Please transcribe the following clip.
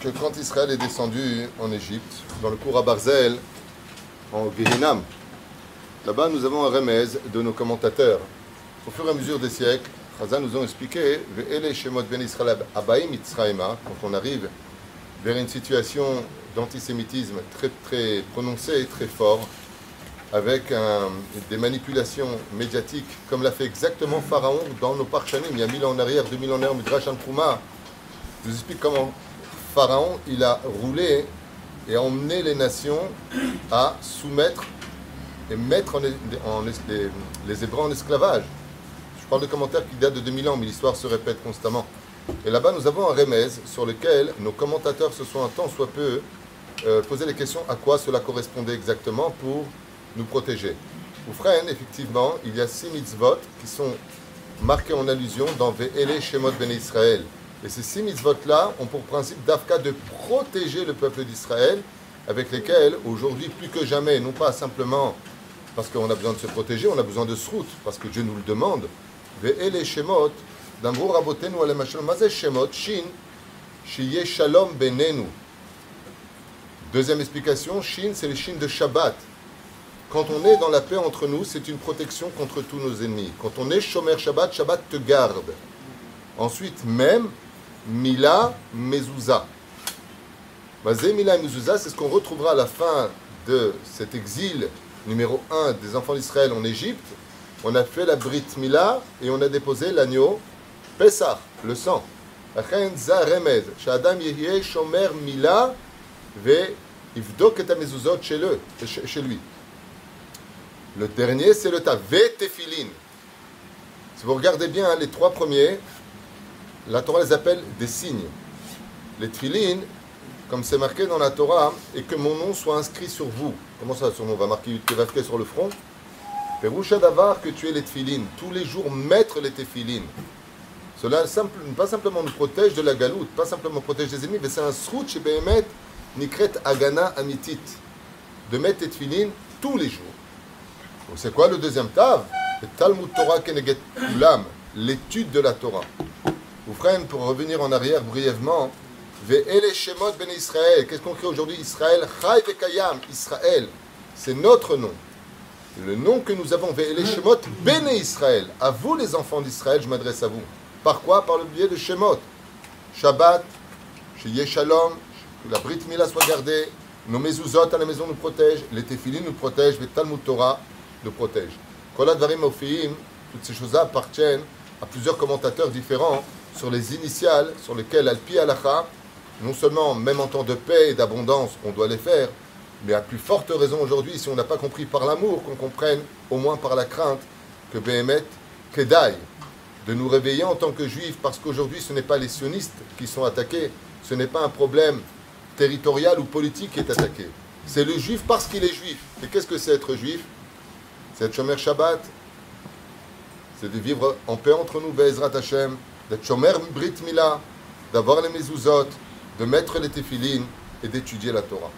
que quand Israël est descendu en Égypte, dans le cours à Barzel, en Gehinam, là-bas nous avons un remez de nos commentateurs. Au fur et à mesure des siècles, Chazan nous ont expliqué ben quand on arrive vers une situation d'antisémitisme très, très prononcée, très fort, avec des manipulations médiatiques, comme l'a fait exactement Pharaon dans nos parchanim, il y a mille ans en arrière, 2000 ans en arrière, Midrash Trouma. Je vous explique comment Pharaon, il a roulé et emmené les nations à soumettre et mettre en, les, Hébreux en esclavage. Je parle de commentaires qui datent de 2000 ans, mais l'histoire se répète constamment. Et là-bas, nous avons un remez sur lequel nos commentateurs se sont un temps soit peu euh, posé les questions à quoi cela correspondait exactement pour nous protéger. Ou frère, effectivement, il y a six mitzvot qui sont marqués en allusion dans Ve'ele Shemot Ben Israël. Et ces six mitzvot-là ont pour principe d'Afka de protéger le peuple d'Israël, avec lesquels, aujourd'hui, plus que jamais, non pas simplement parce qu'on a besoin de se protéger, on a besoin de srout, parce que Dieu nous le demande. Ve'ele Shemot, Rabotenu Mazé Shemot, Shin, Shalom Benenu. Deuxième explication, Shin, c'est le Shin de Shabbat. Quand on est dans la paix entre nous, c'est une protection contre tous nos ennemis. Quand on est Shomer Shabbat, Shabbat te garde. Ensuite, même, Mila Mezouza. Bazé Mila Mezouza, c'est ce qu'on retrouvera à la fin de cet exil numéro 1 des enfants d'Israël en Égypte. On a fait la Brit Mila et on a déposé l'agneau Pesach, le sang. Shadam Shomer Mila Ve chez lui. Le dernier, c'est le Tav. Tefilin. Si vous regardez bien hein, les trois premiers, la Torah les appelle des signes. Les Tefilin, comme c'est marqué dans la Torah, et que mon nom soit inscrit sur vous. Comment ça, son nom? Va marquer sur le front? Perusha d'avar que tu es les Tefilin. Tous les jours, mettre les Tefilin. Cela simple, pas simplement nous protège de la galoute, pas simplement protège des ennemis, mais c'est un srout chez Behemet, Nikret Agana Amitit. De mettre les Tefilin tous les jours. C'est quoi le deuxième tav? Le Talmud Torah Keneget Ulam, l'étude de la Torah. Pour revenir en arrière brièvement, Ve'ele Shemot Ben Israël. Qu'est-ce qu'on crée aujourd'hui? Israël, Chai Vekayam, Israël. C'est notre nom. Le nom que nous avons, Ve'ele Shemot Ben Israël. À vous les enfants d'Israël, je m'adresse à vous. Par quoi? Par le biais de Shemot. Shabbat, chez Shalom, que la Brit Mila soit gardée, nos mezuzot à la maison nous protègent, les tefilin nous protègent, le Talmud Torah nous protège. toutes ces choses-là appartiennent à plusieurs commentateurs différents sur les initiales sur lesquelles Alpi Alacha, non seulement même en temps de paix et d'abondance, on doit les faire, mais à plus forte raison aujourd'hui, si on n'a pas compris par l'amour, qu'on comprenne au moins par la crainte que Behemet, Kedai, de nous réveiller en tant que juifs, parce qu'aujourd'hui ce n'est pas les sionistes qui sont attaqués, ce n'est pas un problème territorial ou politique qui est attaqué. C'est le juif parce qu'il est juif. Et qu'est-ce que c'est être juif? C'est être Shomer Shabbat, c'est de vivre en paix entre nous, Be'ezrat Hashem, d'être Shomer Brit Mila, d'avoir les mezuzot, de mettre les tefilines et d'étudier la Torah.